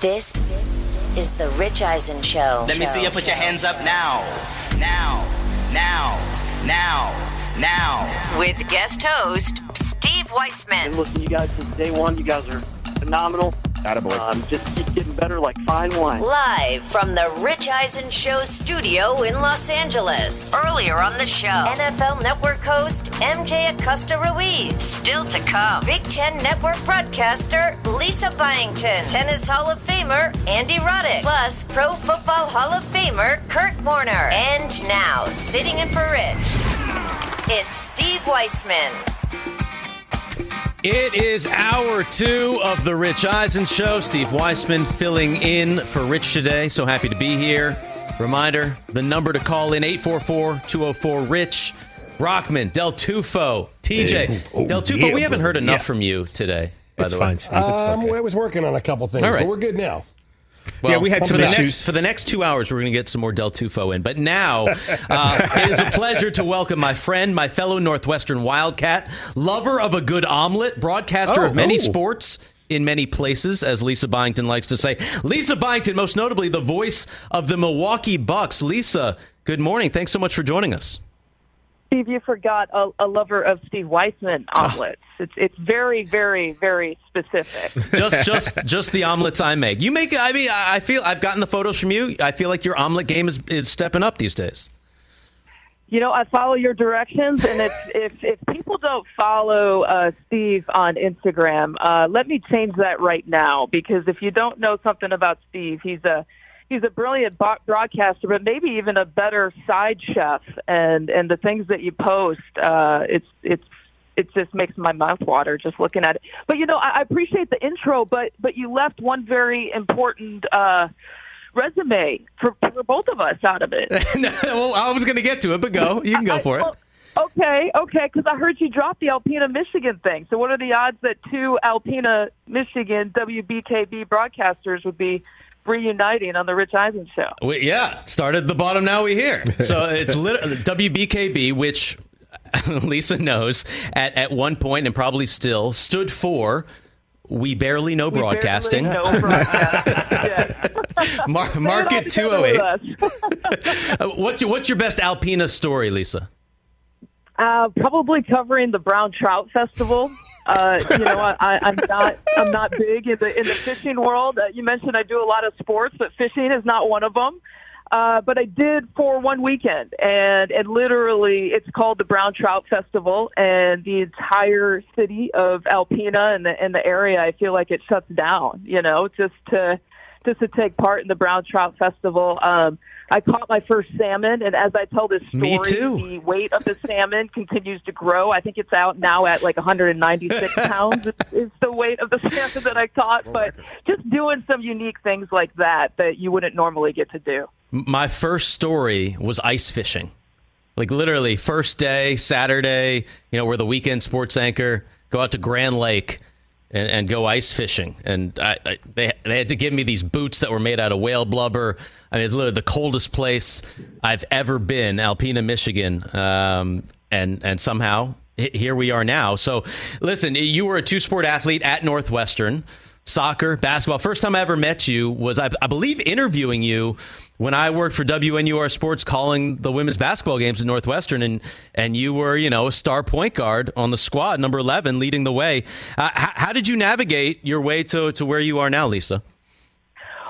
This is the Rich Eisen Show. Let me see you put your hands up now. Now. Now. Now. Now. With guest host, Steve Weissman. Been listening to you guys since day one. You guys are phenomenal. Attaboy. Um, just keep getting better like fine wine. Live from the Rich Eisen Show studio in Los Angeles. Earlier on the show, NFL Network host MJ Acosta Ruiz. Still to come, Big Ten Network broadcaster Lisa Byington. Tennis Hall of Famer Andy Roddick. Plus, Pro Football Hall of Famer Kurt Warner. And now, sitting in for Rich, it's Steve Weissman. It is hour two of the Rich Eisen Show. Steve Weissman filling in for Rich today. So happy to be here. Reminder the number to call in 844 204 Rich. Brockman, Del Tufo, TJ. Hey. Oh, Del Tufo, yeah, we haven't heard enough yeah. from you today, by It's the way. fine, Steve. It's Um, okay. I was working on a couple things, All right. but we're good now. Well, Yeah, we had for some the. Next, for the next two hours, we're going to get some more Del Tufo in. But now, uh, it is a pleasure to welcome my friend, my fellow Northwestern Wildcat, lover of a good omelet, broadcaster Oh, of many oh. sports in many places, as Lisa Byington likes to say. Lisa Byington, most notably the voice of the Milwaukee Bucks. Lisa, good morning. Thanks so much for joining us. Steve, you forgot a, a lover of Steve Weissman omelets. It's it's very, very, very specific. Just, just, just the omelets I make. You make. I mean, I I feel I've gotten the photos from you. I feel like your omelet game is is stepping up these days. You know, I follow your directions, and if if, if people don't follow uh, Steve on Instagram, uh, let me change that right now. Because if you don't know something about Steve, he's a he's a brilliant bo- broadcaster, but maybe even a better side chef. And and the things that you post, uh, it's it's it just makes my mouth water just looking at it. But you know, I, I appreciate the intro, but but you left one very important. Uh, resume for, for both of us out of it well, I was going to get to it, but go. You can go I- for it. well, Okay, okay, because I heard you drop the Alpena, Michigan thing. So, what are the odds that two Alpena, Michigan WBKB broadcasters would be reuniting on the Rich Eisen show? We, yeah, started the bottom. Now we here. So it's literally WBKB, which Lisa knows at at one point and probably still stood for. We barely know We barely broadcasting. know broadcasting. Mar- Say it all market two together oh with eight. us. What's your What's your best Alpena story, Lisa? Uh, probably covering the Brown Trout Festival. Uh, you know, I, I'm not I'm not big in the in the fishing world. Uh, you mentioned I do a lot of sports, but fishing is not one of them. Uh, but I did for one weekend, and and literally, it's called the Brown Trout Festival, and the entire city of Alpena and the and the area, I feel like it shuts down. You know, just to just to take part in the Brown Trout Festival. Um, I caught my first salmon, and as I tell this story, the weight of the salmon continues to grow. I think it's out now at like 196 pounds is, is the weight of the salmon that I caught. Oh, but just doing some unique things like that that you wouldn't normally get to do. My first story was ice fishing. Like literally, first day, Saturday, you know, we're the weekend sports anchor, go out to Grand Lake and, and go ice fishing. And I, I, they, they had to give me these boots that were made out of whale blubber. I mean, it's literally the coldest place I've ever been, Alpena, Michigan. Um, and, and somehow here we are now. So listen, you were a two sport athlete at Northwestern. Soccer, basketball. First time I ever met you was, I, I, believe, interviewing you when I worked for WNUR Sports, calling the women's basketball games at Northwestern, and and you were, you know, a star point guard on the squad, number eleven, leading the way. Uh, how, how did you navigate your way to to where you are now, Lisa?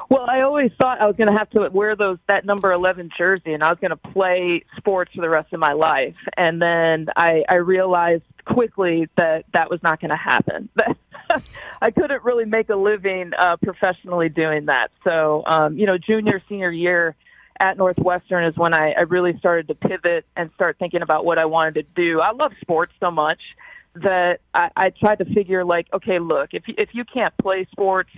Well, I always thought I was going to have to wear those that number 11 jersey and I was going to play sports for the rest of my life. And then I I realized quickly that that was not going to happen. I couldn't really make a living uh, professionally doing that. So, um, you know, junior, senior year at Northwestern is when I, I really started to pivot and start thinking about what I wanted to do. I love sports so much that I, I tried to figure like, okay, look, if if you can't play sports,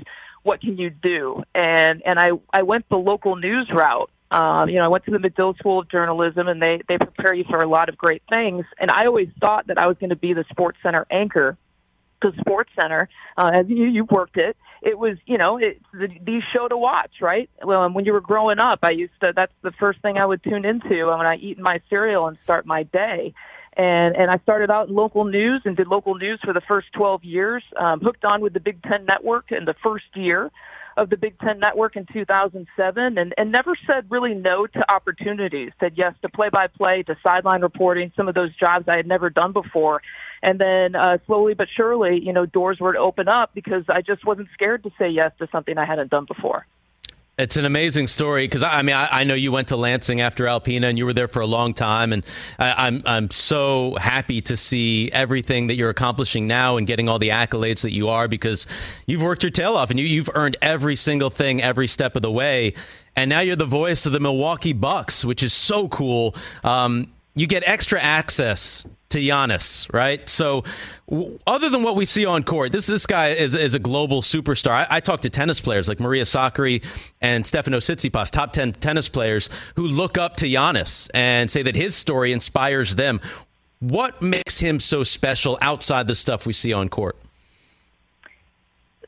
what can you do? And and I I went the local news route. Um, you know, I went to the Medill School of Journalism, and they they prepare you for a lot of great things. And I always thought that I was going to be the Sports Center anchor the Sports Center, uh, you, you worked it, it was, you know, it's the, the show to watch, right? Well, when you were growing up, I used to, that's the first thing I would tune into when I eat my cereal and start my day. And, and I started out in local news and did local news for the first 12 years, um, hooked on with the Big Ten Network in the first year of the Big Ten Network in 2007 and, and never said really no to opportunities. Said yes to play by play, to sideline reporting, some of those jobs I had never done before. And then uh, slowly but surely, you know, doors were to open up because I just wasn't scared to say yes to something I hadn't done before. It's an amazing story because I, I, mean I, I, know you went to Lansing after Alpena and you were there for a long time and I, I'm I'm so happy to see everything that you're accomplishing now and getting all the accolades that you are because you've worked your tail off and you, you've earned every single thing every step of the way and now you're the voice of the Milwaukee Bucks which is so cool. Um, you get extra access to Giannis, right? So, w- other than what we see on court, this this guy is, is a global superstar. I, I talk to tennis players like Maria Sakkari and Stefano Tsitsipas, top ten tennis players who look up to Giannis and say that his story inspires them. What makes him so special outside the stuff we see on court?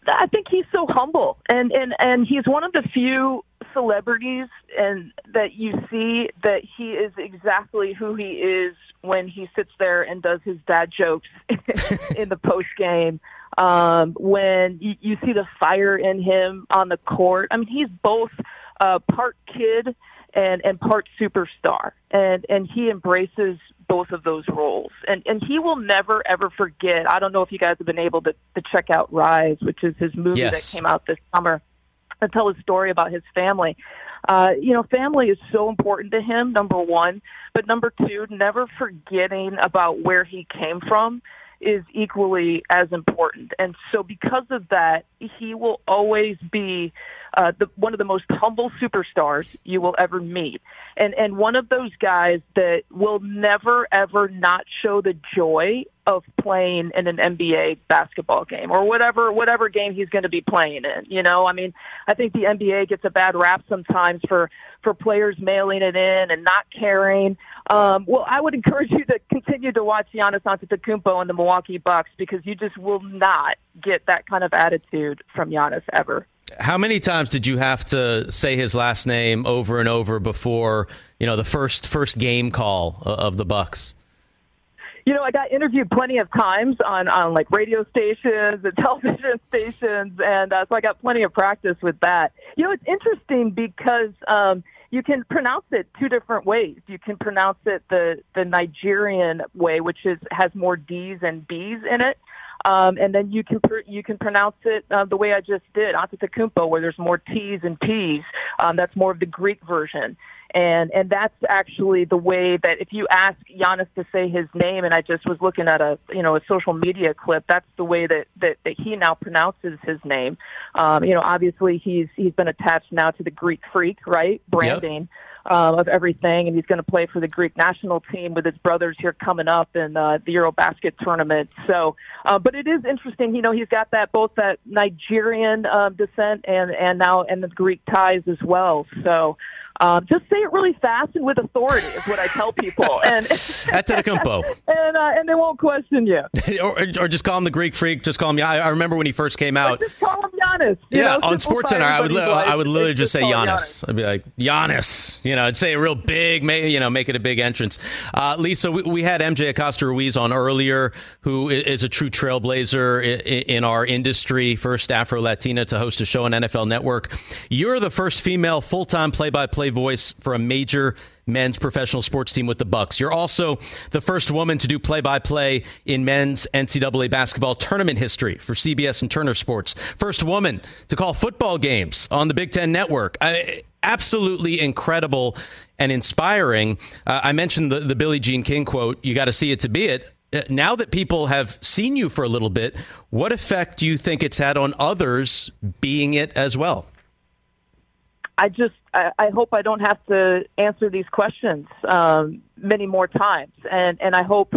I think he's so humble, and and and he's one of the few celebrities and that you see that he is exactly who he is when he sits there and does his dad jokes in the post game. Um, when you, you see the fire in him on the court, I mean, he's both uh, part kid and and part superstar, and and he embraces both of those roles, and and he will never ever forget. I don't know if you guys have been able to to check out Rise, which is his movie yes. that came out this summer, and tell his story about his family. Uh, you know, family is so important to him. Number one, but number two, never forgetting about where he came from is equally as important. And so, because of that, he will always be uh, the, one of the most humble superstars you will ever meet, and and one of those guys that will never ever not show the joy of playing in an NBA basketball game or whatever whatever game he's going to be playing in. You know, I mean, I think the NBA gets a bad rap sometimes for for players mailing it in and not caring. Um, well, I would encourage you to continue to watch Giannis Antetokounmpo and the Milwaukee Bucks because you just will not get that kind of attitude from Giannis ever. How many times did you have to say his last name over and over before you know the first first game call of the Bucks? You know, I got interviewed plenty of times on on like radio stations and television stations, and uh, so I got plenty of practice with that. You know, it's interesting because um, you can pronounce it two different ways. You can pronounce it the the Nigerian way, which is has more D's and B's in it, um, and then you can pr- you can pronounce it uh, the way I just did, Antetokounmpo, where there's more T's and P's. Um, that's more of the Greek version, and and that's actually the way that if you ask Giannis to say his name, and I just was looking at a you know a social media clip, that's the way that that, that he now pronounces his name. Um, you know, obviously he's he's been attached now to the Greek Freak, right? Branding. Yep um, of everything, and he's going to play for the Greek national team with his brothers here coming up in uh, the EuroBasket tournament. So, uh, but it is interesting. You know, he's got that both that Nigerian um, descent and and now and the Greek ties as well. So. Um, just say it really fast and with authority is what I tell people, and Antetokounmpo, and uh, and they won't question you. or, or just call him the Greek freak. Just call him. I, I remember when he first came out. Just call him Giannis. you Yeah, know, on SportsCenter, I would li- I would literally just say call him Giannis. I'd be like Giannis. You know, I'd say a real big, ma- you know, make it a big entrance. Uh, Lisa, we, we had MJ Acosta Ruiz on earlier, who is a true trailblazer i- i- in our industry, first Afro Latina to host a show on NFL Network. You're the first female full time play by play voice for a major men's professional sports team with the Bucks. You're also the first woman to do play-by-play in men's NCAA basketball tournament history for CBS and Turner Sports. First woman to call football games on the Big Ten Network. I, absolutely incredible and inspiring. Uh, I mentioned the, the Billie Jean King quote, you got to see it to be it. Uh, Now that people have seen you for a little bit, what effect do you think it's had on others being it as well? I just I, hope I don't have to answer these questions um, many more times, and and I hope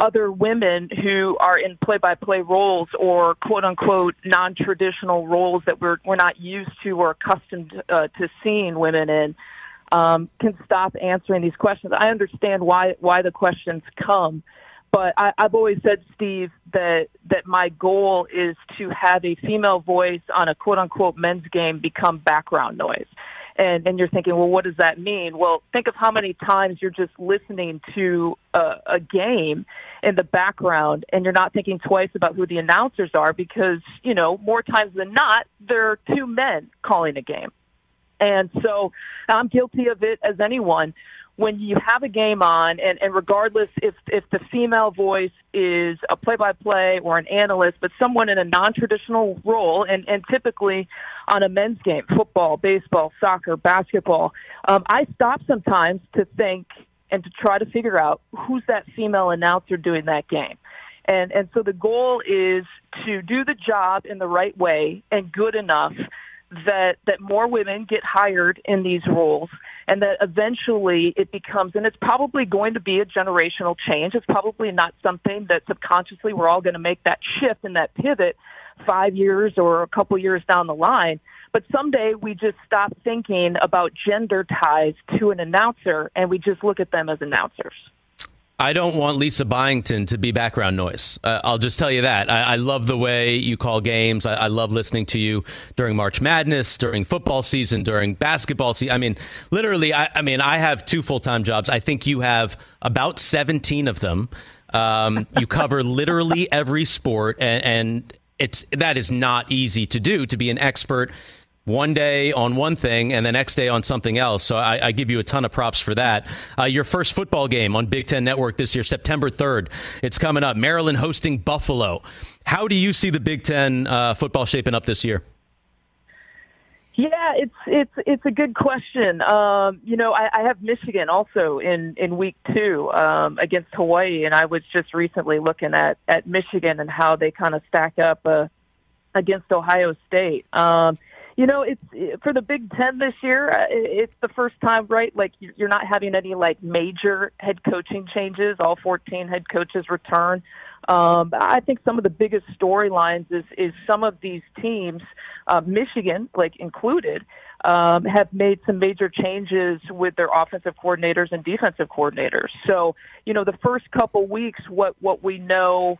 other women who are in play-by-play roles or quote-unquote non-traditional roles that we're we're not used to or accustomed uh, to seeing women in um, can stop answering these questions. I understand why why the questions come, but I, I've always said, Steve, that that my goal is to have a female voice on a quote unquote men's game become background noise. And and you're thinking, well, what does that mean? Well, think of how many times you're just listening to a, a game in the background, and you're not thinking twice about who the announcers are because you know more times than not there are two men calling a game. And so I'm guilty of it as anyone. When you have a game on, and, and regardless if, if the female voice is a play by play or an analyst, but someone in a non traditional role, and, and typically on a men's game, football, baseball, soccer, basketball, um, I stop sometimes to think and to try to figure out who's that female announcer doing that game. And, and so the goal is to do the job in the right way and good enough that that more women get hired in these roles and that eventually it becomes and it's probably going to be a generational change. It's probably not something that subconsciously we're all going to make that shift and that pivot 5 years or a couple years down the line. But someday we just stop thinking about gender ties to an announcer and we just look at them as announcers I don't want Lisa Byington to be background noise. Uh, I'll just tell you that. I, I love the way you call games. I, I love listening to you during March Madness, during football season, during basketball season. I mean, literally, I, I mean, I have two full time jobs. I think you have about 17 of them. Um, you cover literally every sport, and, and it's that is not easy to do to be an expert one day on one thing and the next day on something else. So I, I give you a ton of props for that. Uh, your first football game on Big Ten Network this year, September 3rd. It's coming up. Maryland hosting Buffalo. How do you see the Big Ten uh, football shaping up this year? Yeah, it's it's it's a good question. Um, you know, I, I have Michigan also in in week two um, against Hawaii, and I was just recently looking at at Michigan and how they kind of stack up uh, against Ohio State. Um, you know, it's for the Big Ten this year. uh, It's the first time, right? Like you're not having any like major head coaching changes. All 14 head coaches return. Um, I think some of the biggest storylines is is some of these teams, uh, Michigan, like included, um, have made some major changes with their offensive coordinators and defensive coordinators. So, you know, the first couple weeks, what what we know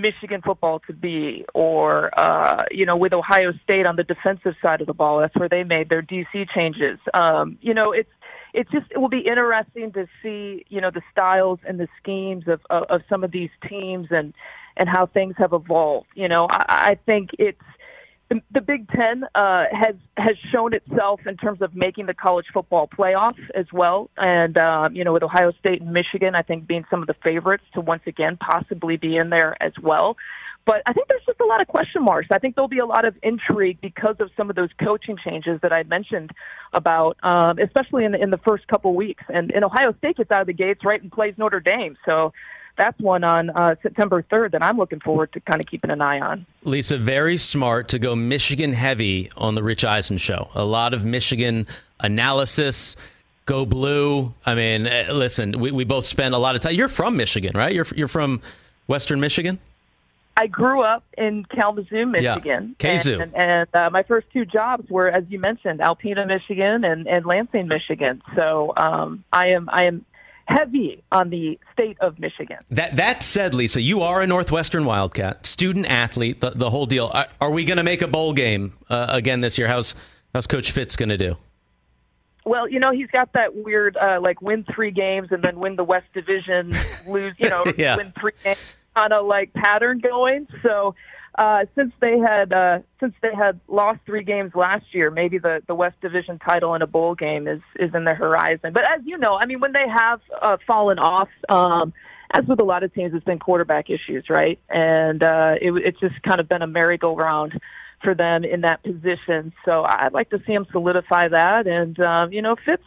Michigan football to be, or uh, you know, with Ohio State on the defensive side of the ball. That's where they made their DC changes. Um, you know, it's it's just it will be interesting to see you know the styles and the schemes of of, of some of these teams and and how things have evolved. You know, I, I think it's the, Big Ten uh, has has shown itself in terms of making the college football playoff as well, and um, you know with Ohio State and Michigan, I think being some of the favorites to once again possibly be in there as well. But I think there's just a lot of question marks. I think there'll be a lot of intrigue because of some of those coaching changes that I mentioned about, um, especially in the, in the first couple weeks. And, and Ohio State gets out of the gates right and plays Notre Dame, so that's one on uh, September 3rd that I'm looking forward to kind of keeping an eye on. Lisa, very smart to go Michigan heavy on the Rich Eisen show. A lot of Michigan analysis. Go blue. I mean, eh, listen, we, we both spend a lot of time. You're from Michigan, right? You're you're from Western Michigan. I grew up in Kalamazoo, Michigan. Kazoo. And, and uh, my first two jobs were, as you mentioned, Alpena, Michigan, and, and Lansing, Michigan. So um, I am I am heavy on the state of Michigan. That that said, Lisa, you are a Northwestern Wildcat, student athlete, the, the whole deal. Are, are we going to make a bowl game uh, again this year? How's how's Coach Fitz going to do? Well, you know, he's got that weird, uh, like, win three games and then win the West Division, lose, you know, Yeah. win three games kind of like pattern going. So, uh, since they had uh, since they had lost three games last year, maybe the the West Division title in a bowl game is is in the horizon. But as you know, I mean, when they have uh, fallen off, um, as with a lot of teams, it's been quarterback issues, right? And uh, it, it's just kind of been a merry-go-round for them in that position. So I'd like to see him solidify that, and um, you know, Fitz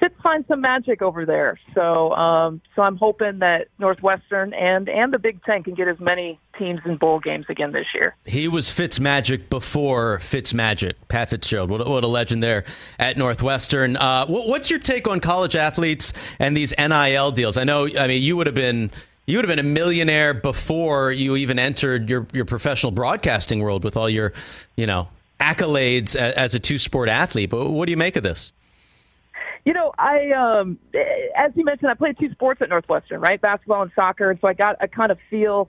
Fitz find some magic over there. So um, so I'm hoping that Northwestern and and the Big Ten can get as many teams in bowl games again this year. He was Fitz Magic before Fitz Magic. Pat Fitzgerald, what, a- what a legend there at Northwestern. Uh, what, what's your take on college athletes and these NIL deals? I know, I mean, you would have been. You would have been a millionaire before you even entered your, your professional broadcasting world with all your, you know, accolades as a two sport athlete. But what do you make of this? You know, I um as you mentioned, I played two sports at Northwestern, right? Basketball and soccer, and so I got a kind of feel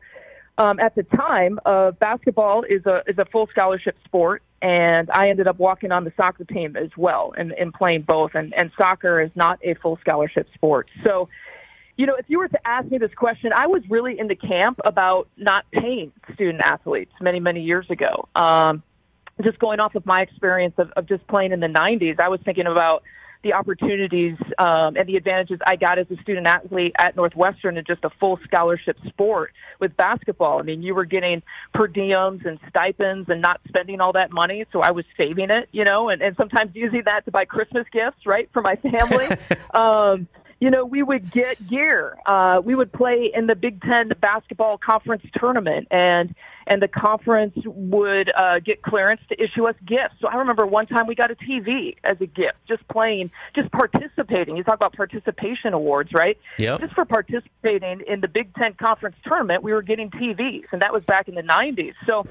um, at the time of basketball is a is a full scholarship sport, and I ended up walking on the soccer team as well and, and playing both. And, and soccer is not a full scholarship sport, so you know, if you were to ask me this question, I was really in the camp about not paying student athletes many many years ago. Um, just going off of my experience of, of just playing in the 90s, I was thinking about the opportunities um, and the advantages I got as a student athlete at Northwestern in just a full scholarship sport with basketball. I mean, you were getting per diems and stipends and not spending all that money, so I was saving it, you know, and, and sometimes using that to buy Christmas gifts, right, for my family. um, you know, we would get gear. Uh, we would play in the Big Ten basketball conference tournament, and and the conference would uh, get clearance to issue us gifts. So I remember one time we got a TV as a gift, just playing, just participating. You talk about participation awards, right? Yep. Just for participating in the Big Ten conference tournament, we were getting TVs, and that was back in the '90s. So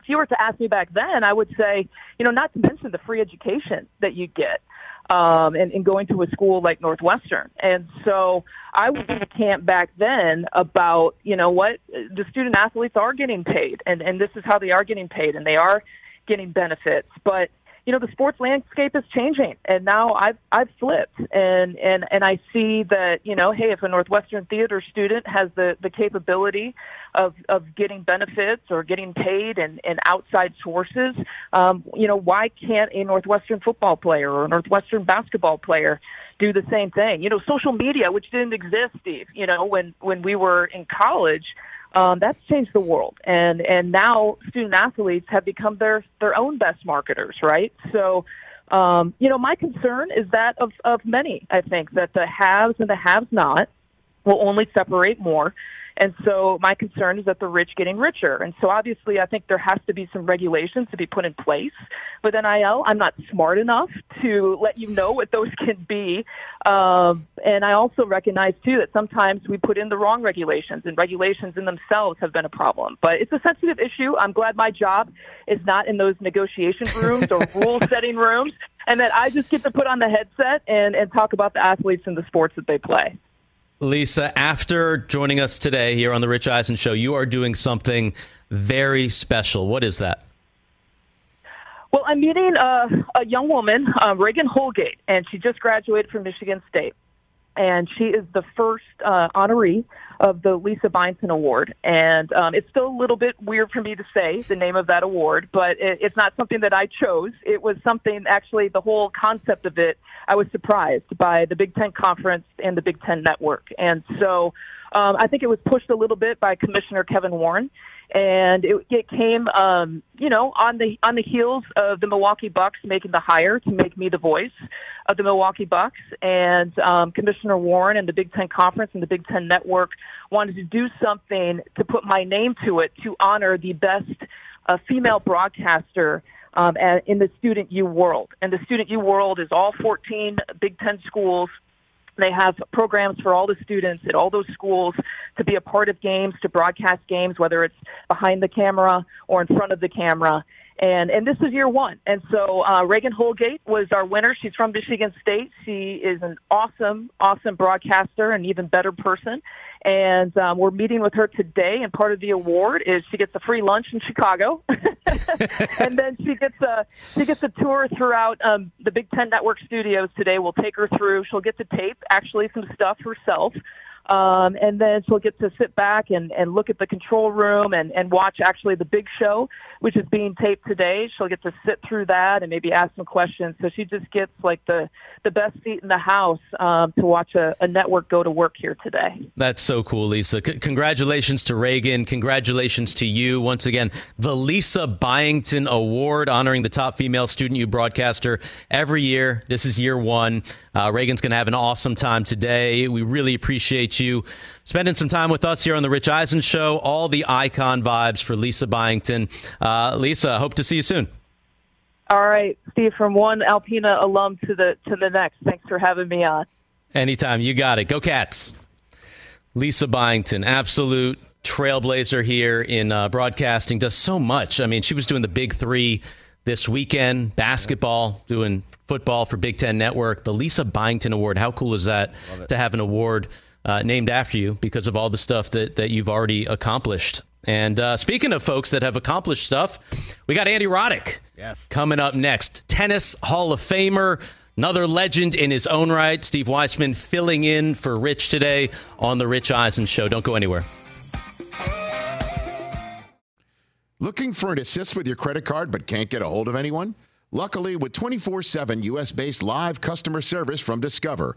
if you were to ask me back then, I would say, you know, not to mention the free education that you get um, and, and going to a school like Northwestern. And so I was in a camp back then about, you know what, the student athletes are getting paid, and, and this is how they are getting paid, and they are getting benefits. But you know the sports landscape is changing and now i've i've flipped. And and and i see that you know hey if a northwestern theater student has the the capability of of getting benefits or getting paid and and outside sources um you know why can't a northwestern football player or a northwestern basketball player do the same thing? You know social media which didn't exist steve you know when when we were in college um, that's changed the world, and and now student athletes have become their their own best marketers, right? So, um, you know, my concern is that of of many. I think that the haves and the haves not will only separate more. And so my concern is that the rich getting richer. And so obviously I think there has to be some regulations to be put in place with NIL. I'm not smart enough to let you know what those can be. Um, and I also recognize too that sometimes we put in the wrong regulations and regulations in themselves have been a problem. But it's a sensitive issue. I'm glad my job is not in those negotiation rooms or rule setting rooms and that I just get to put on the headset and, and talk about the athletes and the sports that they play. Lisa, after joining us today here on the Rich Eisen Show, you are doing something very special. What is that? Well, I'm meeting uh, a young woman, uh, Reagan Holgate, and she just graduated from Michigan State. And she is the first uh, honoree of the Lisa Byington Award. And um, it's still a little bit weird for me to say the name of that award, but it, it's not something that I chose. It was something, actually, the whole concept of it, I was surprised by the Big Ten Conference and the Big Ten Network. And so um, I think it was pushed a little bit by Commissioner Kevin Warren and it, it came, um, you know, on the on the heels of the Milwaukee Bucks making the hire to make me the voice of the Milwaukee Bucks, and um, Commissioner Warren and the Big Ten Conference and the Big Ten Network wanted to do something to put my name to it to honor the best uh, female broadcaster um, in the Student U world. And the Student U world is all 14 Big Ten schools They have programs for all the students at all those schools to be a part of games, to broadcast games, whether it's behind the camera or in front of the camera. And and this is year one. And so uh, Reagan Holgate was our winner. She's from Michigan State. She is an awesome, awesome broadcaster, and even better person. And um, we're meeting with her today. And part of the award is she gets a free lunch in Chicago, and then she gets a she gets a tour throughout um, the Big Ten Network studios today. We'll take her through. She'll get to tape actually some stuff herself. Um, and then she'll get to sit back and, and look at the control room and, and watch actually the big show, which is being taped today. She'll get to sit through that and maybe ask some questions. So she just gets like the, the best seat in the house um, to watch a, a network go to work here today. That's so cool, Lisa. C- congratulations to Reagan. Congratulations to you. Once again, the Lisa Byington Award honoring the top female student U broadcaster every year. This is year one. Uh, Reagan's going to have an awesome time today. We really appreciate you spending some time with us here on the Rich Eisen Show. All the icon vibes for Lisa Byington. Uh, Lisa, hope to see you soon. All right, Steve, from one Alpena alum to the to the next. Thanks for having me on. Anytime, you got it. Go Cats. Lisa Byington, absolute trailblazer here in uh, broadcasting, does so much. I mean, she was doing the big three this weekend basketball, doing football for Big Ten Network. The Lisa Byington Award. How cool is that to have an award uh, named after you because of all the stuff that, that you've already accomplished? And uh, speaking of folks that have accomplished stuff, we got Andy Roddick yes. coming up next. Tennis Hall of Famer, another legend in his own right. Steve Weissman filling in for Rich today on The Rich Eisen Show. Don't go anywhere. Looking for an assist with your credit card but can't get a hold of anyone? Luckily, with 24 7 US based live customer service from Discover,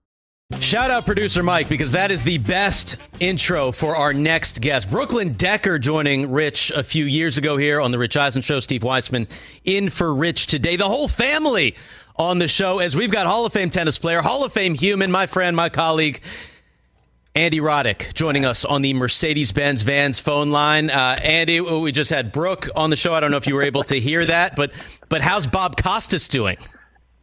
Shout out producer Mike because that is the best intro for our next guest. Brooklyn Decker joining Rich a few years ago here on the Rich Eisen Show. Steve Weissman in for Rich today. The whole family on the show as we've got Hall of Fame tennis player, Hall of Fame human, my friend, my colleague, Andy Roddick joining us on the Mercedes Benz Vans phone line. Uh, Andy, we just had Brooke on the show. I don't know if you were able to hear that, but but how's Bob Costas doing?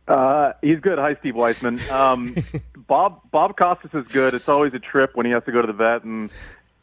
Uh, he's good. Hi, Steve Weissman. Um, Bob Bob Costas is good. It's always a trip when he has to go to the vet and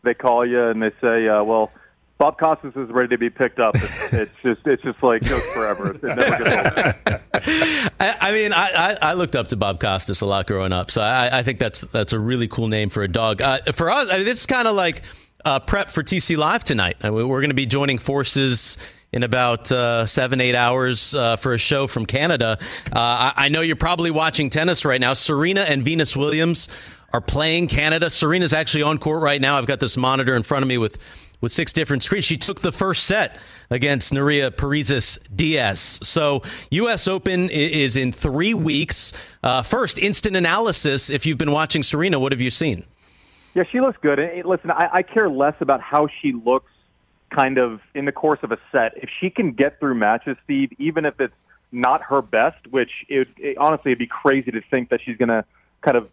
they call you and they say, uh, "Well, Bob Costas is ready to be picked up." It's, it's just it's just like goes forever. It never gets old. I, I mean, I, I, I looked up to Bob Costas a lot growing up, so I, I think that's that's a really cool name for a dog. Uh, for us, I mean, this is kind of like uh, prep for TC Live tonight. I mean, we're going to be joining forces in about uh, seven, eight hours uh, for a show from Canada. Uh, I, I, know you're probably watching tennis right now. Serena and Venus Williams are playing Canada. Serena's actually on court right now. I've got this monitor in front of me with with six different screens. She took the first set against Nuria Parrizas Diaz. So, U.S. Open is in three weeks. Uh, first, instant analysis. If you've been watching Serena, what have you seen? Yeah, she looks good. listen, I, I care less about how she looks kind of in the course of a set. If she can get through matches, Steve, even if it's not her best, which it, it honestly it'd be crazy to think that she's going to kind of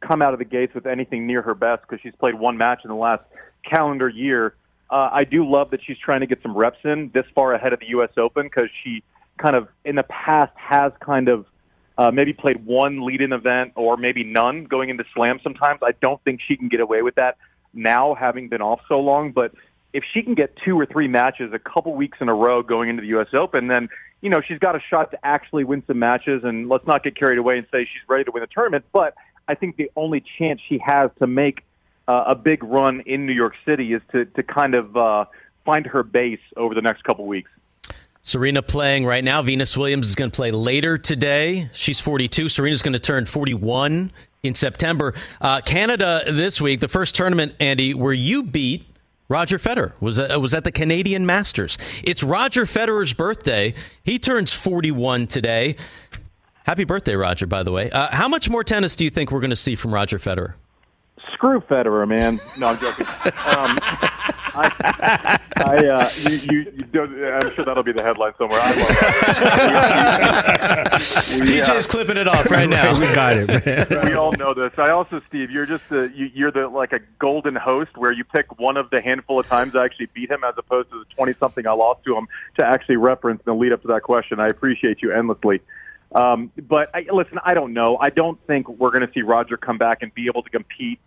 come out of the gates with anything near her best because she's played one match in the last calendar year. Uh, I do love that she's trying to get some reps in this far ahead of the U.S. Open because she kind of in the past has kind of uh, maybe played one lead-in event or maybe none going into Slam. Sometimes I don't think she can get away with that now, having been off so long. But if she can get two or three matches a couple weeks in a row going into the U.S. Open, then you know she's got a shot to actually win some matches. And let's not get carried away and say she's ready to win the tournament. But I think the only chance she has to make uh, a big run in New York City is to to kind of uh, find her base over the next couple weeks. Serena playing right now. Venus Williams is going to play later today. She's 42. Serena's going to turn 41 in September. Uh, Canada this week, the first tournament, Andy, where you beat Roger Federer was uh, was at the Canadian Masters. It's Roger Federer's birthday. He turns 41 today. Happy birthday, Roger! By the way, uh, how much more tennis do you think we're going to see from Roger Federer? Screw Federer, man. No, I'm joking. Um, I, I uh, you, you, you don't, I'm sure that'll be the headline somewhere. I love that. We- we- clipping it off right now. we got it, man. we all know this. I also, Steve, you're just the you, you're the like a golden host where you pick one of the handful of times I actually beat him, as opposed to the twenty something I lost to him, to actually reference and lead up to that question. I appreciate you endlessly. Um, but I, listen, I don't know. I don't think we're going to see Roger come back and be able to compete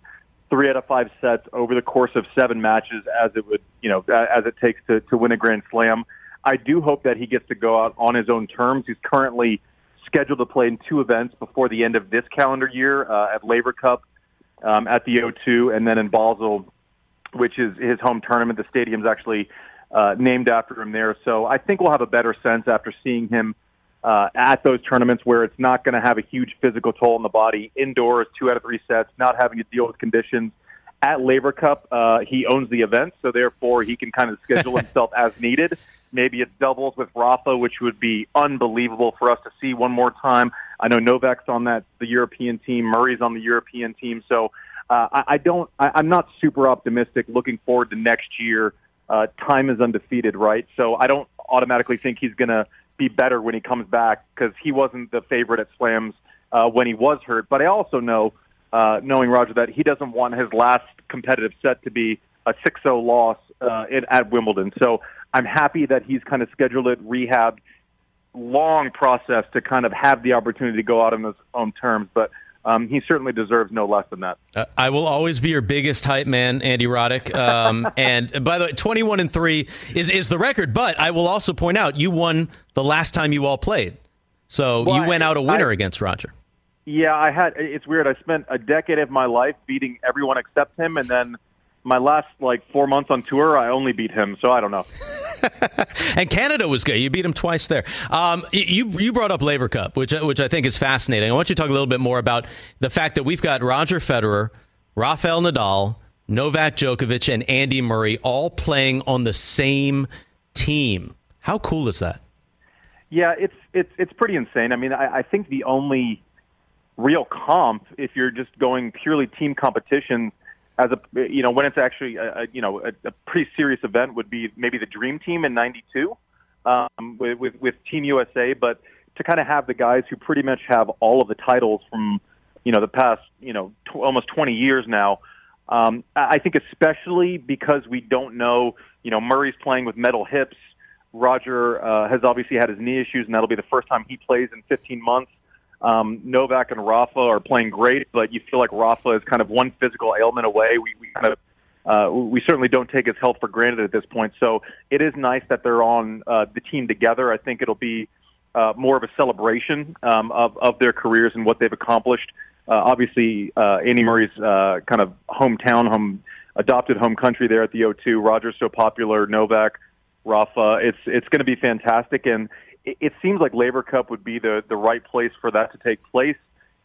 three out of five sets over the course of seven matches, as it would, you know, as it takes to to win a Grand Slam. I do hope that he gets to go out on his own terms. He's currently scheduled to play in two events before the end of this calendar year uh, at Laver Cup um, at the O2, and then in Basel, which is his home tournament. The stadium's actually uh, named after him there. So I think we'll have a better sense after seeing him uh, at those tournaments where it's not going to have a huge physical toll on the body. Indoors, two out of three sets, not having to deal with conditions. At Laver Cup, uh, he owns the event, so therefore he can kind of schedule himself as needed. Maybe it's doubles with Rafa, which would be unbelievable for us to see one more time. I know Novak's on that the European team, Murray's on the European team, so uh, I, I don't. I, I'm not super optimistic. Looking forward to next year. Uh, time is undefeated, right? So I don't automatically think he's going to be better when he comes back because he wasn't the favorite at slams uh, when he was hurt. But I also know, uh, knowing Roger, that he doesn't want his last competitive set to be a 6-0 loss uh, in, at Wimbledon. So I'm happy that he's kind of scheduled it, rehab, long process to kind of have the opportunity to go out on his own terms. But um, he certainly deserves no less than that. Uh, I will always be your biggest hype man, Andy Roddick. Um, and by the way, 21 and 3 is, is the record, but I will also point out you won the last time you all played. So Well, you went I- out a winner I- against Roger. Yeah, I had. It's weird. I spent a decade of my life beating everyone except him, and then my last like four months on tour, I only beat him. So I don't know. And Canada was good. You beat him twice there. Um, you you brought up Laver Cup, which which I think is fascinating. I want you to talk a little bit more about the fact that we've got Roger Federer, Rafael Nadal, Novak Djokovic, and Andy Murray all playing on the same team. How cool is that? Yeah, it's it's it's pretty insane. I mean, I, I think the only real comp, if you're just going purely team competition, as a you know when it's actually a, a you know a, a pretty serious event, would be maybe the Dream Team in '92 um, with, with with Team USA. But to kind of have the guys who pretty much have all of the titles from you know the past you know tw- almost 20 years now. Um, I think especially because we don't know, you know, Murray's playing with metal hips. Roger uh, has obviously had his knee issues, and that'll be the first time he plays in 15 months. Um, Novak and Rafa are playing great, but you feel like Rafa is kind of one physical ailment away. We, we kind of uh, we certainly don't take his health for granted at this point. So it is nice that they're on uh, the team together. I think it'll be uh, more of a celebration um, of, of their careers and what they've accomplished. Uh, obviously, uh, Andy Murray's uh, kind of hometown, home adopted home country there at the O2. Roger's so popular. Novak, Rafa. It's it's going to be fantastic, and it, it seems like Laver Cup would be the the right place for that to take place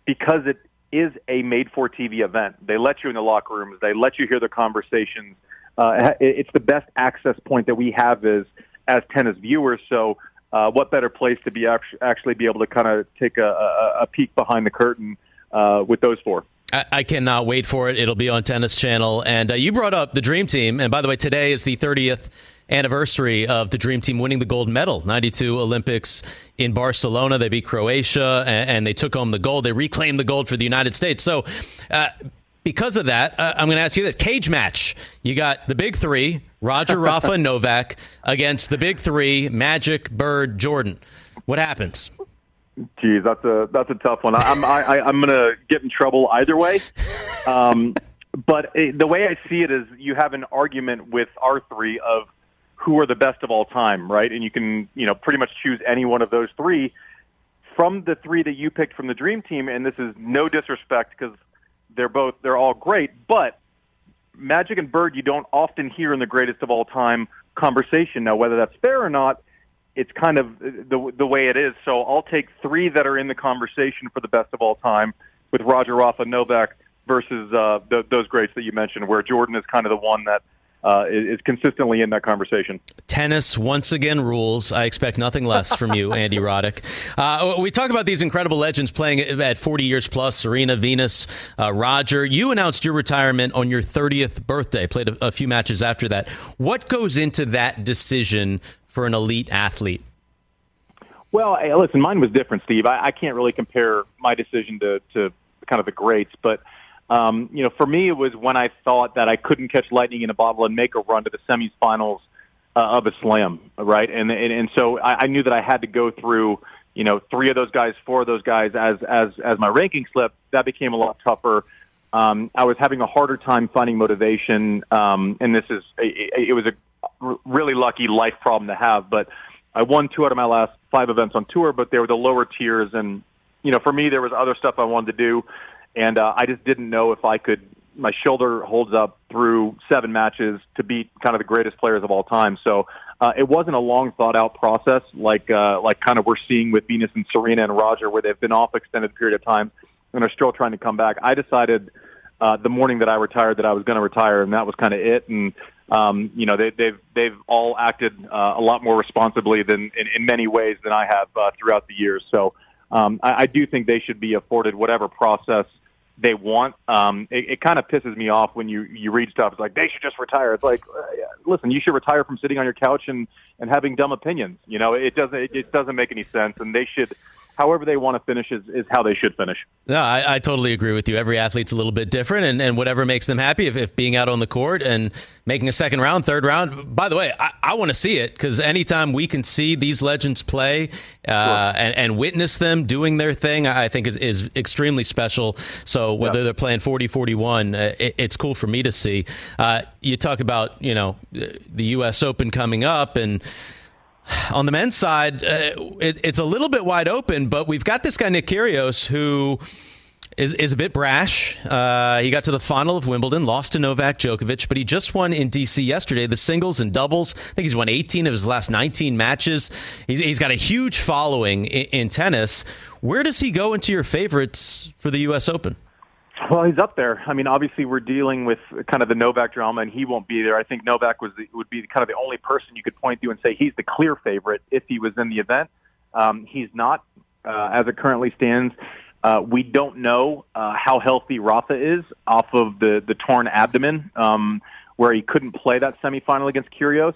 because it is a made for TV event. They let you in the locker rooms. They let you hear the conversations. Uh, it- it's the best access point that we have as as tennis viewers. So, uh, what better place to be actually be able to kind of take a, a, a peek behind the curtain uh, with those four? I, I cannot wait for it. It'll be on Tennis Channel. And uh, you brought up the Dream Team. And by the way, today is the 30th anniversary of the Dream Team winning the gold medal, 92 Olympics in Barcelona. They beat Croatia and, and they took home the gold. They reclaimed the gold for the United States. So, uh, because of that, uh, I'm going to ask you this cage match. You got the big three Roger, Rafa, Novak against the big three Magic, Bird, Jordan. What happens? Geez, that's a that's a tough one. I'm I, I, I'm going to get in trouble either way. Um, but uh, the way I see it is, you have an argument with our three of who are the best of all time, right? And you can you know pretty much choose any one of those three from the three that you picked from the dream team. And this is no disrespect because they're both they're all great, but Magic and Bird you don't often hear in the greatest of all time conversation. Now, whether that's fair or not, it's kind of the the way it is. So I'll take three that are in the conversation for the best of all time with Roger Rafa Novak versus uh, those greats that you mentioned, where Jordan is kind of the one that uh, is, consistently in that conversation. Tennis once again rules. I expect nothing less from you, Andy Roddick. Uh, we talk about these incredible legends playing at 40 years plus Serena, Venus, uh, Roger. You announced your retirement on your 30th birthday, played a, a few matches after that. What goes into that decision for an elite athlete? Well, listen, mine was different, Steve. I, I can't really compare my decision to, to kind of the greats, but um, you know, for me, it was when I thought that I couldn't catch lightning in a bottle and make a run to the semifinals uh, of a slam, right? And and, and so I, I knew that I had to go through, you know, three of those guys, four of those guys as as as my ranking slipped. That became a lot tougher. Um, I was having a harder time finding motivation, um, and this is it, it was a really lucky life problem to have. But I won two out of my last five events on tour, but they were the lower tiers, and you know, for me, there was other stuff I wanted to do and uh, I just didn't know if I could. My shoulder holds up through seven matches to beat kind of the greatest players of all time. So uh, it wasn't a long thought out process like uh, like kind of we're seeing with Venus and Serena and Roger, where they've been off extended period of time and are still trying to come back. I decided uh, the morning that I retired that I was going to retire, and that was kind of it. And um, you know they, they've they've all acted uh, a lot more responsibly than in, in many ways than I have uh, throughout the years. So um, I, I do think they should be afforded whatever process they want. Um, it, it kind of pisses me off when you you read stuff. It's like they should just retire. It's like, uh, listen, you should retire from sitting on your couch and and having dumb opinions. You know, it doesn't it, it doesn't make any sense, and they should however they want to finish is, is how they should finish. No, I, I, totally agree with you. Every athlete's a little bit different, and, and whatever makes them happy, if, if being out on the court and making a second round, third round. By the way, I, I want to see it because anytime we can see these legends play uh, sure. and, and, witness them doing their thing, I think is, is extremely special. So whether they're playing 40 41, uh, it, it's cool for me to see. Uh, you talk about, you know, the U.S. Open coming up and on the men's side, uh, it, it's a little bit wide open, but we've got this guy Nick Kyrgios who is is a bit brash. Uh, he got to the final of Wimbledon, lost to Novak Djokovic, but he just won in DC yesterday the singles and doubles. I think he's won 18 of his last 19 matches. he's, he's got a huge following in, in tennis. Where does he go into your favorites for the U.S. Open? Well, he's up there. I mean, obviously, we're dealing with kind of the Novak drama, and he won't be there. I think Novak was the, would be kind of the only person you could point to and say he's the clear favorite if he was in the event. Um, he's not, uh, as it currently stands. Uh, we don't know uh, how healthy Rafa is off of the the torn abdomen, um, where he couldn't play that semifinal against Kyrgios.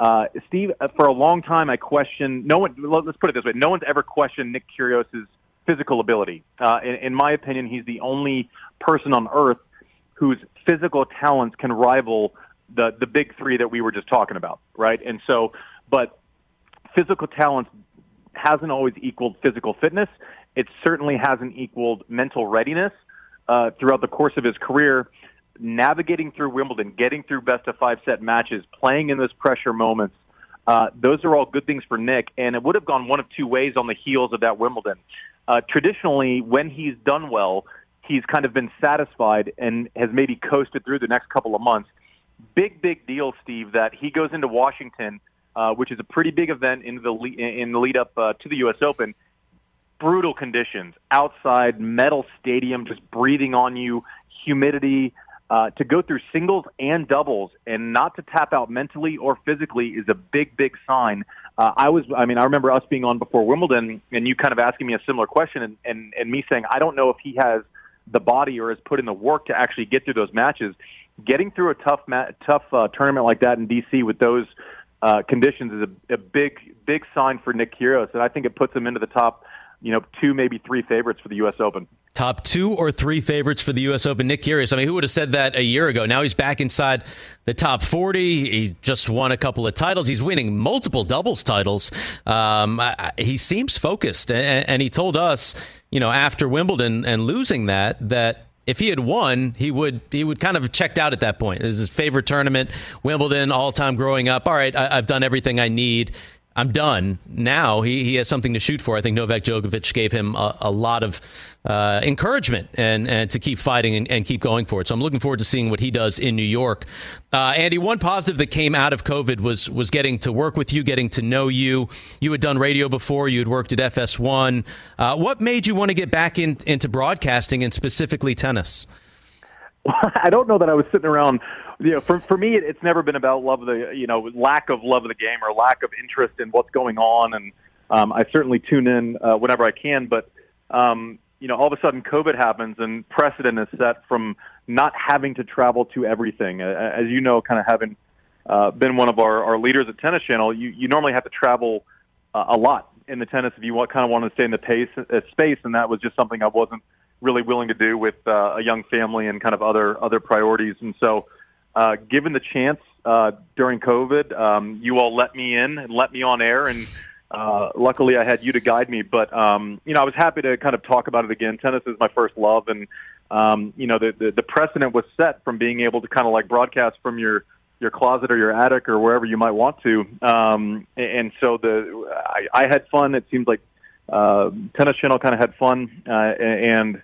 Uh, Steve, uh, for a long time, I questioned. No one. Let's put it this way: no one's ever questioned Nick Kyrgios's physical ability. Uh, in, in my opinion, he's the only person on earth whose physical talents can rival the the big three that we were just talking about, right? And so, but physical talents hasn't always equaled physical fitness. It certainly hasn't equaled mental readiness uh, throughout the course of his career. Navigating through Wimbledon, getting through best of five set matches, playing in those pressure moments, uh, those are all good things for Nick, and it would have gone one of two ways on the heels of that Wimbledon. Uh, traditionally, when he's done well, he's kind of been satisfied and has maybe coasted through the next couple of months. Big, big deal, Steve, that he goes into Washington, uh, which is a pretty big event in the lead, in the lead up uh, to the U.S. Open. Brutal conditions outside, metal stadium, just breathing on you, humidity. Uh, to go through singles and doubles and not to tap out mentally or physically is a big, big sign. Uh, I was, I mean, I remember us being on before Wimbledon and you kind of asking me a similar question and, and, and me saying, I don't know if he has the body or has put in the work to actually get through those matches. Getting through a tough, ma- tough uh, tournament like that in DC with those uh, conditions is a, a big, big sign for Nick Kyrgios, and I think it puts him into the top you know, two, maybe three favorites for the U.S. Open. Top two or three favorites for the U.S. Open. Nick Kyrgios. I mean, who would have said that a year ago? Now he's back inside the top 40. He just won a couple of titles. He's winning multiple doubles titles. Um, I, he seems focused, and, and he told us, you know, after Wimbledon and losing that, that if he had won, he would he would kind of have checked out at that point. This is his favorite tournament, Wimbledon, all time growing up. All right, I, have done everything I need. I'm done. Now he, he has something to shoot for. I think Novak Djokovic gave him a, a lot of uh, encouragement and, and to keep fighting and, and, keep going for it. So I'm looking forward to seeing what he does in New York. Uh, Andy, one positive that came out of COVID was was getting to work with you, getting to know you. You had done radio before. You had worked at FS1. Uh, what made you want to get back in, into broadcasting and specifically tennis? I don't know that I was sitting around you know, for for me, it's never been about love of the you know lack of love of the game or lack of interest in what's going on, and um, I certainly tune in uh, whenever I can. But um, you know, all of a sudden, COVID happens, and precedent is set from not having to travel to everything. As you know, kind of having uh, been one of our, our leaders at Tennis Channel, you you normally have to travel uh, a lot in the tennis if you want, kind of want to stay in the pace uh, space, and that was just something I wasn't really willing to do with uh, a young family and kind of other other priorities, and so uh, given the chance uh, during COVID, um, you all let me in and let me on air, and uh, luckily I had you to guide me. But um, you know, I was happy to kind of talk about it again. Tennis is my first love, and um, you know, the, the the precedent was set from being able to kind of like broadcast from your your closet or your attic or wherever you might want to. Um, and so the I, I had fun. It seems like uh, Tennis Channel kind of had fun, uh, and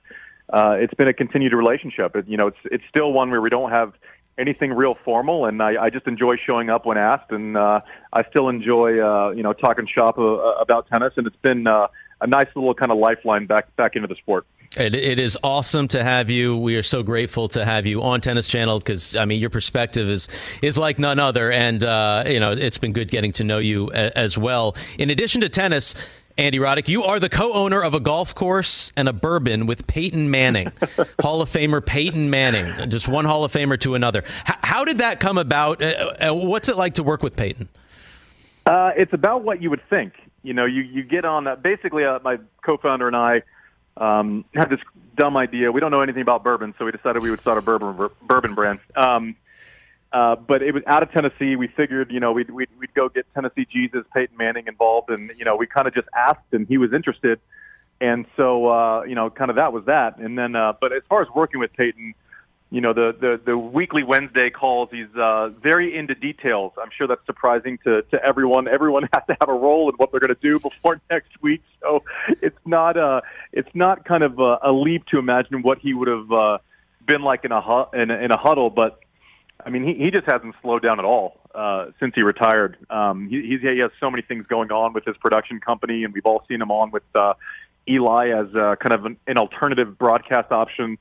uh, it's been a continued relationship. It, you know, it's it's still one where we don't have anything real formal, and I, I just enjoy showing up when asked, and uh, I still enjoy uh, you know talking shop uh, about tennis, and it's been uh, a nice little kind of lifeline back back into the sport. It, it is awesome to have you. We are so grateful to have you on Tennis Channel because I mean your perspective is is like none other, and uh, you know it's been good getting to know you a, as well. In addition to tennis, Andy Roddick, you are the co-owner of a golf course and a bourbon with Peyton Manning, Hall of Famer Peyton Manning, just one Hall of Famer to another. H- how did that come about? Uh, uh, what's it like to work with Peyton? Uh, it's about what you would think. You know, you you get on that. Basically, uh, my co-founder and I um, had this dumb idea. We don't know anything about bourbon, so we decided we would start a bourbon bourbon brand. Um, uh, but it was out of Tennessee. We figured, you know, we'd, we'd, we'd go get Tennessee Jesus, Peyton Manning involved. And, you know, we kind of just asked and he was interested. And so, uh, you know, kind of that was that. And then, uh, but as far as working with Peyton, you know, the, the, the weekly Wednesday calls, he's uh, very into details. I'm sure that's surprising to, to everyone. Everyone has to have a role in what they're going to do before next week. So it's not, uh, it's not kind of a, a leap to imagine what he would have uh, been like in a, hu- in a, in a huddle. But I mean, he, he just hasn't slowed down at all uh, since he retired. Um, he, he has so many things going on with his production company, and we've all seen him on with uh, Eli as uh, kind of an, an alternative broadcast option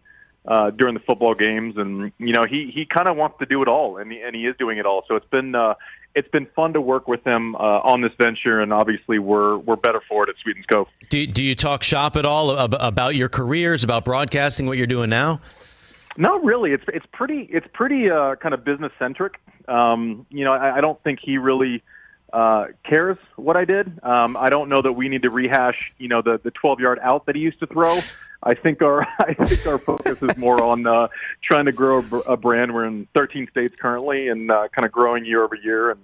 uh, during the football games. And you know, he he kind of wants to do it all, and he, and he is doing it all. So it's been uh, it's been fun to work with him uh, on this venture, and obviously we're we're better for it at Sweetens Cove. Do do you talk shop at all about your careers, about broadcasting, what you're doing now? Not really. It's it's pretty it's pretty uh, kind of business centric. Um, you know, I, I don't think he really uh, cares what I did. Um, I don't know that we need to rehash, you know, the the 12 yard out that he used to throw. I think our I think our focus is more on uh, trying to grow a, a brand. We're in 13 states currently, and uh, kind of growing year over year. And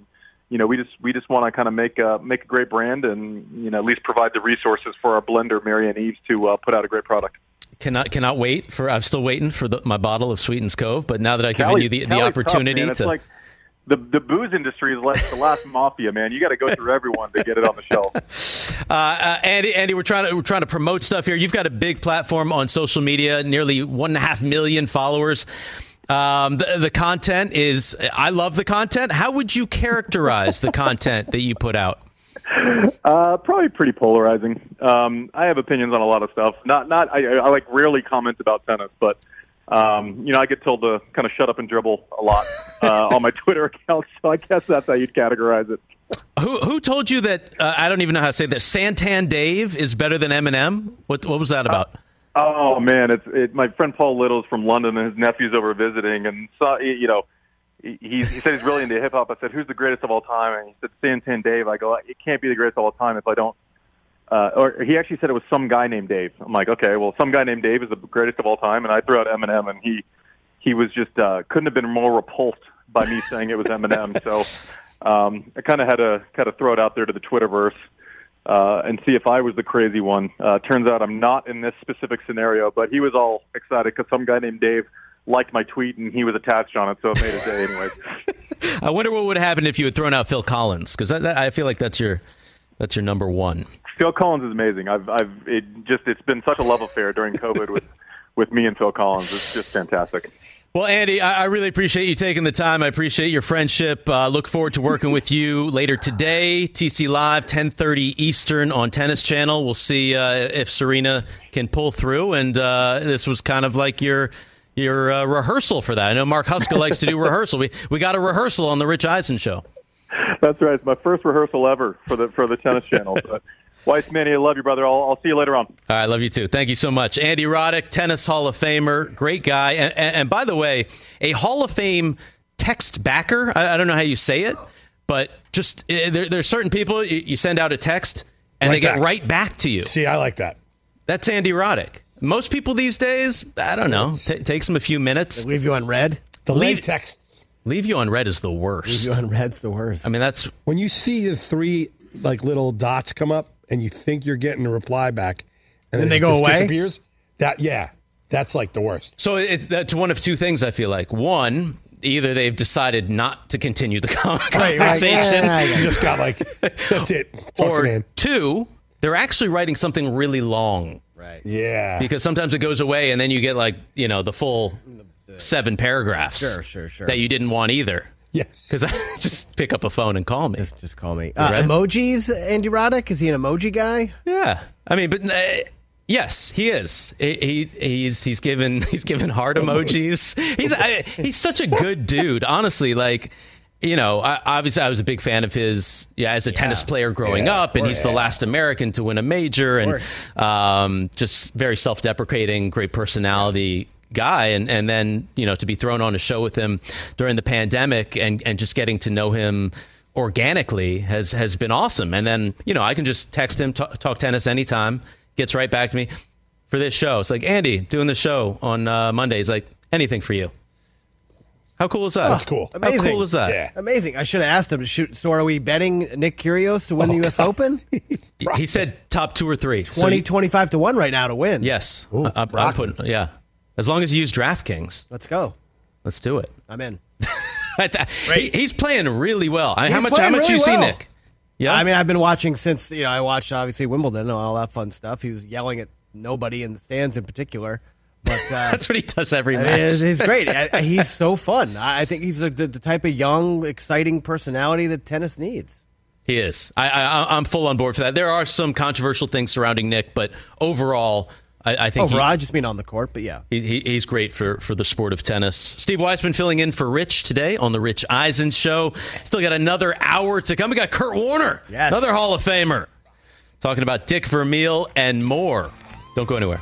you know, we just we just want to kind of make a make a great brand, and you know, at least provide the resources for our blender, Marianne Eaves, to uh, put out a great product. Cannot cannot wait for. I'm still waiting for the, my bottle of Sweetens Cove. But now that I've given you the, the opportunity tough, to. Like, the the booze industry is like the last mafia, man. You got to go through everyone to get it on the shelf. Uh, uh, Andy, Andy, we're trying to we're trying to promote stuff here. You've got a big platform on social media, nearly one and a half million followers. Um, the, the content is, I love the content. How would you characterize the content that you put out? Uh, probably pretty polarizing. Um, I have opinions on a lot of stuff. Not, not. I, I like rarely comment about tennis, but um, you know, I get told to kind of shut up and dribble a lot uh, on my Twitter account. So I guess that's how you'd categorize it. Who who told you that? Uh, I don't even know how to say that. Santan Dave is better than Eminem. What what was that about? Uh, oh man, it's it, my friend Paul Little's from London, and his nephew's over visiting, and saw you know he, he said he's really into hip hop. I said, "Who's the greatest of all time?" And he said, "Santan Dave." I go, "It can't be the greatest of all time if I don't." Uh, or he actually said it was some guy named Dave. I'm like, okay, well, some guy named Dave is the greatest of all time, and I threw out Eminem, and he he was just uh, couldn't have been more repulsed by me saying it was Eminem. So um, I kind of had to kind of throw it out there to the Twitterverse uh, and see if I was the crazy one. Uh, turns out I'm not in this specific scenario, but he was all excited because some guy named Dave liked my tweet and he was attached on it, so it made his day anyway. I wonder what would happen if you had thrown out Phil Collins because I feel like that's your That's your number one. Phil Collins is amazing. I've, I've, it just, it's been such a love affair during COVID with, with me and Phil Collins. It's just fantastic. Well, Andy, I, I really appreciate you taking the time. I appreciate your friendship. Uh, look forward to working with you later today. TC Live, 10:30 Eastern on Tennis Channel. We'll see uh, if Serena can pull through. And uh, this was kind of like your your uh, rehearsal for that. I know Mark Huska likes to do rehearsal. We we got a rehearsal on the Rich Eisen show. That's right. It's my first rehearsal ever for the for the tennis channel. But Weiss Manny, I love you, brother. I'll, I'll see you later on. All right, love you too. Thank you so much. Andy Roddick, tennis Hall of Famer, great guy. And, and, and by the way, a Hall of Fame text backer. I, I, don't know how you say it, but just eh, there, there's certain people you, you, send out a text and right they back. get right back to you. See, I like that. That's Andy Roddick. Most people these days, I don't know, t- takes them a few minutes. They leave you on red. The leave texts. Leave you on red is the worst. Leave you on red's the worst. I mean, that's when you see the three like little dots come up and you think you're getting a reply back, and, then they go away. Disappears. That yeah, that's like the worst. So it's that's one of two things. I feel like one. Either they've decided not to continue the conversation. Right, right. Yeah, you just got like, that's it. Talk or two, they're actually writing something really long. Right. Yeah. Because sometimes it goes away and then you get like, you know, the full seven paragraphs. Sure, sure, sure. That you didn't want either. Yes. Because just pick up a phone and call me. Just, just call me. Uh, emojis, Andy Roddick? Is he an emoji guy? Yeah. I mean, but uh, yes, he is. He, he, he's he's given he's given heart emojis. He's I, he's such a good dude. Honestly, like you know, I, obviously I was a big fan of his yeah, as a yeah. tennis player growing yeah, up, and he's the last American to win a major, and um, just very self-deprecating, great personality guy and and then you know to be thrown on a show with him during the pandemic and and just getting to know him organically has has been awesome. And then you know I can just text him talk, talk tennis anytime gets right back to me for this show. It's like Andy doing the show on uh, Monday. He's like anything for you how cool is that? That's cool. Amazing. How cool is that? Yeah. Amazing. I should have asked him. Shoot, so are we betting Nick Kyrgios to win oh, the U.S. God. Open? he said top two or three. 20, so 25 to 1 right now to win. Yes. Ooh, I, am putting, yeah. As long as you use DraftKings. Let's go. Let's do it. I'm in. he, he's playing really well. I mean, how much? How much really you well. see Nick? Yeah. I mean, I've been watching since you know I watched obviously Wimbledon and all that fun stuff. He was yelling at nobody in the stands in particular. But uh, that's what he does every match. He's great. he's so fun. I think he's a, the, the type of young, exciting personality that tennis needs. He is. I, I, I'm full on board for that. There are some controversial things surrounding Nick, but overall, I, I think overall, he, just mean on the court, but yeah, he, he, he's great for for the sport of tennis. Steve Weissman filling in for Rich today on the Rich Eisen Show. Still got another hour to come. We got Kurt Warner, yes. another Hall of Famer, talking about Dick Vermeil and more. Don't go anywhere.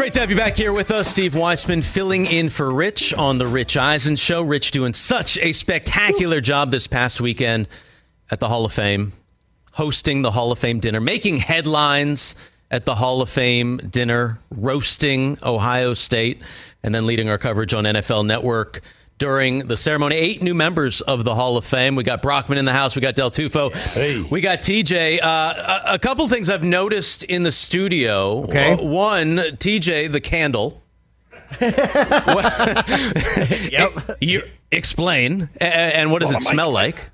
Great to have you back here with us, Steve Weissman, filling in for Rich on the Rich Eisen Show. Rich doing such a spectacular job this past weekend at the Hall of Fame, hosting the Hall of Fame dinner, making headlines at the Hall of Fame dinner, roasting Ohio State, and then leading our coverage on NFL Network during the ceremony. Eight new members of the Hall of Fame. We got Brockman in the house. We got Del Tufo. Hey. We got TJ. Uh, a, a couple things I've noticed in the studio. Okay. Uh, one, TJ, the candle. yep. You explain. A- And what does Hold it smell Mike. like?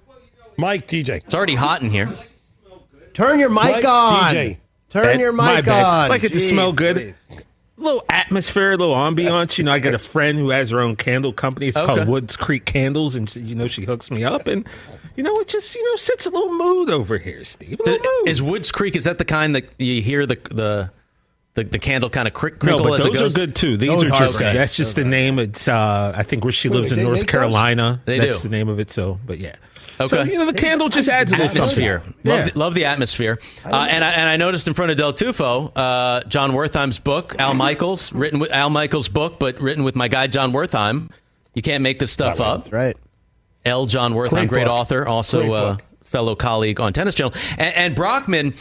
Mike, TJ. It's already hot in here. Turn your mic Mike, on. TJ. Turn Bad- your mic on. I Like it to smell good. please. Little atmosphere, a little ambiance. You know, I got a friend who has her own candle company. It's Okay. called Woods Creek Candles, and she, you know she hooks me up, and you know it just you know sets a little mood over here, Steve. A D- little mood. Is Woods Creek? Is that the kind that you hear the the the, the candle kind of crick, no, but as it those are good too. These Those are are just great. that's just the name. It's uh I think where she Wait, lives in North make those? Carolina. They that's do. the name of it. So, but yeah. Okay. So you know the candle just adds a little atmosphere. something. Love, Yeah. the, love the atmosphere. Uh, and I and I noticed in front of Del Tufo, uh, Jon Wertheim's book, Al Michaels, written with Al Michaels' book, but written with my guy Jon Wertheim. You can't make this stuff up. That's right. L. Jon Wertheim, Great great, author, also Great uh, fellow colleague on Tennis Channel, and, and Brockman.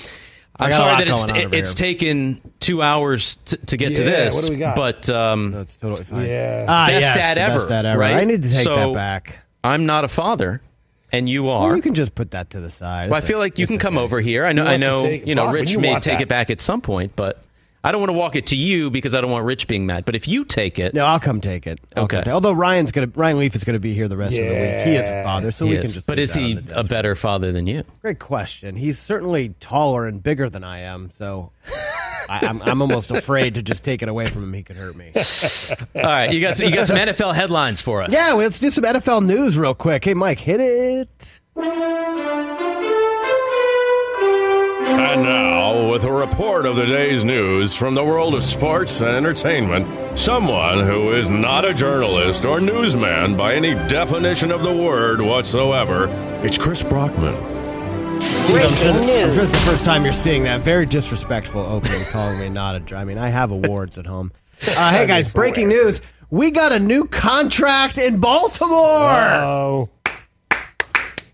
I'm sorry that it's going it's here. taken two hours to, to get to this. what do we got? But um, That's totally fine. Yeah. Ah, best yes, dad ever, Best dad ever. right? I need to take So- that back. I'm not a father, and you are. Well, you can just put that to the side. Well, I feel a- like you can come okay. over here. I know. I know. take- you know, Rich you may take that. it back at some point, but I don't want to walk it to you because I don't want Rich being mad. But if you take it, No, I'll come take it. I'll Okay. come take- Although Ryan's gonna, Ryan Leaf is gonna be here the rest of the week. He is a father, so he we is. can just. But is he a better father than you? Great question. He's certainly taller and bigger than I am, so I, I'm, I'm almost afraid to just take it away from him. He could hurt me. All right, you got you got some NFL headlines for us. Yeah, well, let's do some NFL news real quick. Hey, Mike, hit it. And now, with a report of the day's news from the world of sports and entertainment, someone who is not a journalist or newsman by any definition of the word whatsoever, it's Chris Brockman. I'm sure this is the first time you're seeing that. Very disrespectful opening, calling me not a. dr- I mean, I have awards at home. Uh, hey guys, breaking news: we got a new contract in Baltimore. Oh.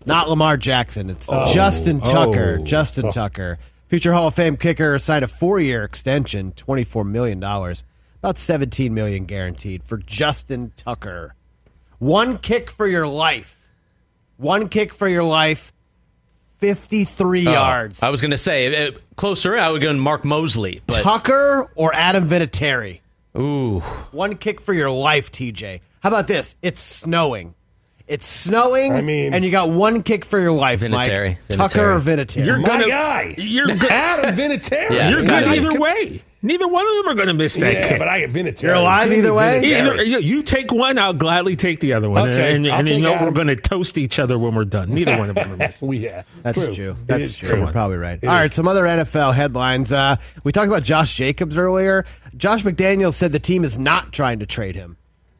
Not Lamar Jackson. It's Justin Tucker. Oh. Justin Tucker, future Hall of Fame kicker, signed a four-year extension, twenty-four million dollars, about seventeen million guaranteed for Justin Tucker. One kick for your life. One kick for your life. Fifty-three Oh, yards. I was going to say uh, closer. I would go Mark Moseley, but Tucker or Adam Vinatieri. ooh, One kick for your life, TJ. How about this? It's snowing. It's snowing, I mean- and you got one kick for your life, Vinatieri. Mike. Tucker or Vinatieri? You're My gonna, guy. You're good. Adam Vinatieri. Yeah, You're good gotta be. either way. Neither one of them are going to miss that Yeah, kick. but I get Vinatieri. You're alive either way? Either you, you take one, I'll gladly take the other one, Okay, and, I'll and you know Adam. we're going to toast each other when we're done. Neither one of them are missing. Oh, yeah. That's True. true. That's is true. You're probably right. It All is right, some other NFL headlines. Uh, we talked about Josh Jacobs earlier. Josh McDaniels said the team is not trying to trade him,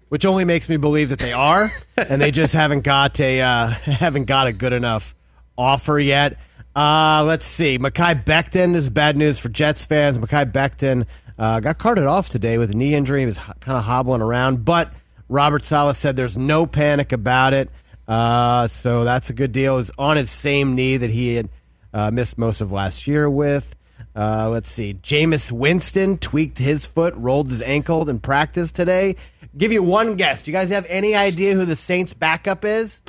which only makes me believe that they are, and they just haven't got a uh, haven't got a good enough offer yet. Uh, let's see. Mekhi Becton is bad news for Jets fans. Mekhi Becton uh, got carted off today with a knee injury. He was kind of hobbling around, but Robert Saleh said there's no panic about it. Uh, so that's a good deal. It was on his same knee that he had uh, missed most of last year with. Uh, let's see. Jameis Winston tweaked his foot, rolled his ankle in practice today. Give you one guess. Do you guys have any idea who the Saints' backup is?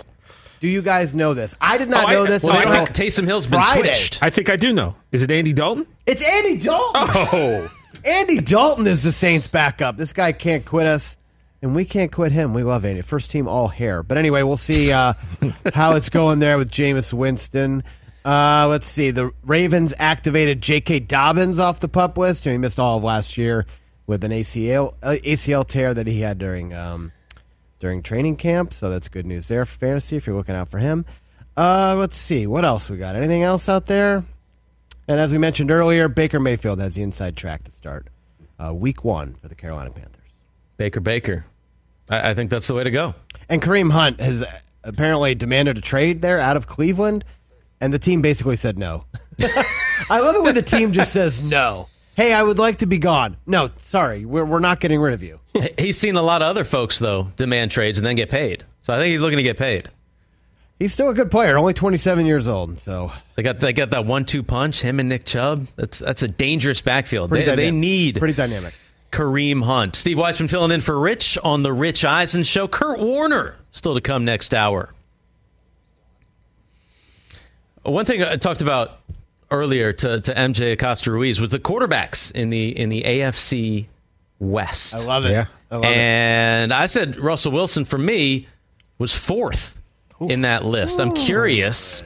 Do you guys know this? I did not Oh, I- know this well, I think Taysom Hill's been Friday. switched. I think I do know. Is it Andy Dalton? It's Andy Dalton. Oh, Andy Dalton is the Saints' backup. This guy can't quit us, and we can't quit him. We love Andy. First team all hair. But anyway, we'll see uh, how it's going there with Jameis Winston. Uh, let's see. The Ravens activated J.K. Dobbins off the pup list. He missed all of last year with an ACL uh, ACL tear that he had during um, during training camp. So that's good news there for fantasy if you're looking out for him. Uh, let's see. What else we got? Anything else out there? And as we mentioned earlier, Baker Mayfield has the inside track to start uh, week one for the Carolina Panthers. Baker Baker. I, I think that's the way to go. And Kareem Hunt has apparently demanded a trade there out of Cleveland, and the team basically said no. I love it when the team just says no. Hey, I would like to be gone. No, sorry, we're, we're not getting rid of you. He's seen a lot of other folks though demand trades and then get paid. So I think he's looking to get paid. He's still a good player, only 27 years old. So They got they got that one-two punch. Him and Nick Chubb. That's that's a dangerous backfield. Pretty They, they need pretty dynamic. Kareem Hunt. Steve Weissman filling in for Rich on the Rich Eisen Show. Kurt Warner still to come next hour. One thing I talked about earlier to, to MJ Acosta Ruiz was the quarterbacks in the in the AFC West. I love it. Yeah. I love it. and I said Russell Wilson for me was fourth in that list. I'm curious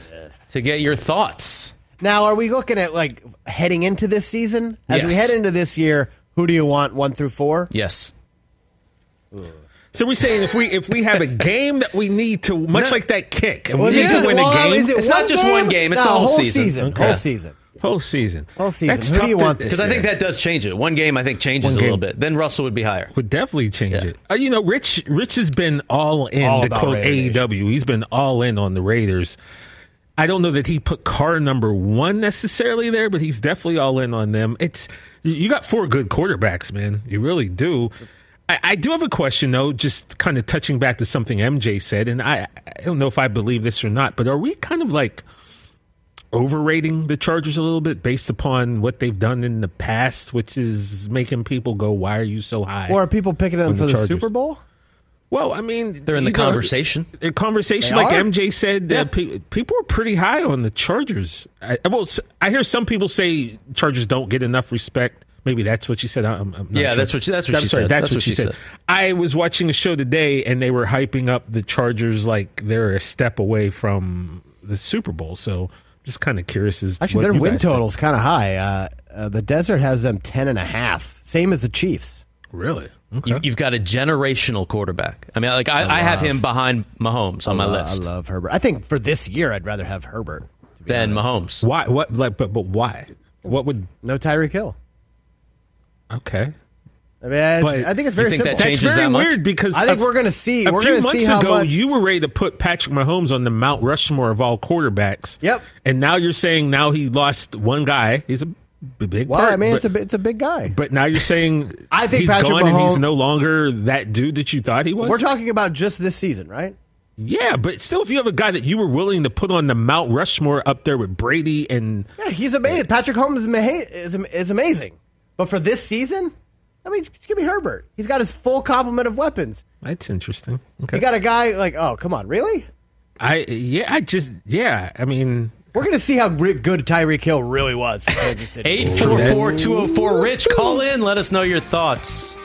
to get your thoughts. Now, are we looking at like heading into this season? As we head into this year, who do you want one through four? Yes. So we're saying if we if we have a game that we need to, much No. like that kick, and Well, we need to win a game, is it It's not just one game, it's No, a whole whole season. season. Okay. Whole season. whole season, Whole season. That's Who do tough you to- want this Because I think that does change it. One game I think changes a little bit. Then Russell would be higher. would definitely change Yeah. it. Uh, you know, Rich Rich has been all in All to quote Raider AEW. He's been all in on the Raiders. I don't know that he put Carr number one necessarily there, but he's definitely all in on them. It's you got four good quarterbacks, man. You really do. I, I do have a question though, just kind of touching back to something MJ said, and I I don't know if I believe this or not, but are we kind of like overrating the Chargers a little bit based upon what they've done in the past, which is making people go, "Why are you so high?" Or are people picking them On the for the Chargers. Super Bowl? Well, I mean, They're in the you know, conversation. in conversation, They like are? MJ said, uh, pe- people are pretty high on the Chargers. I, I, well, s- I hear some people say Chargers don't get enough respect. Maybe that's what she said. I'm, I'm not Yeah, sure. that's what she- that's what I'm she sorry, said. That's, That's what, what she she said. said. I was watching a show today, and they were hyping up the Chargers like they're a step away from the Super Bowl. So, just kind of curious as to Actually, what their you win guys think. total's kind of high. Uh, uh, the Desert has them ten and a half, same as the Chiefs. Really? Okay. You, you've got a generational quarterback. I mean, like I, I, have him behind Mahomes on my I list I love Herbert. I think for this year, I'd rather have Herbert. than Mahomes. why? What? Like, but but why? What would? No Tyreek Hill. Okay. I mean, it's, I think it's very think that simple. changes That's very that much? weird because I think a- we're gonna see- A we're few months see ago, much- you were ready to put Patrick Mahomes on the Mount Rushmore of all quarterbacks. Yep. And now you're saying now he lost one guy. He's a big. well, part, I mean, but, it's a it's a big guy. But now you're saying I think he's Patrick gone and he's no longer that dude that you thought he was. We're talking about just this season, right? yeah, but still, if you have a guy that you were willing to put on the Mount Rushmore up there with Brady and Yeah, he's amazing. Uh, Patrick Holmes is, is, is amazing. But for this season, I mean, just give me Herbert. He's got his full complement of weapons. that's interesting. Okay. You got a guy like, oh, come on, really? I yeah, I just yeah. I mean, We're going to see how re- good Tyreek Hill really was for Kansas City. 844 204 Rich. Call in. Let us know your thoughts.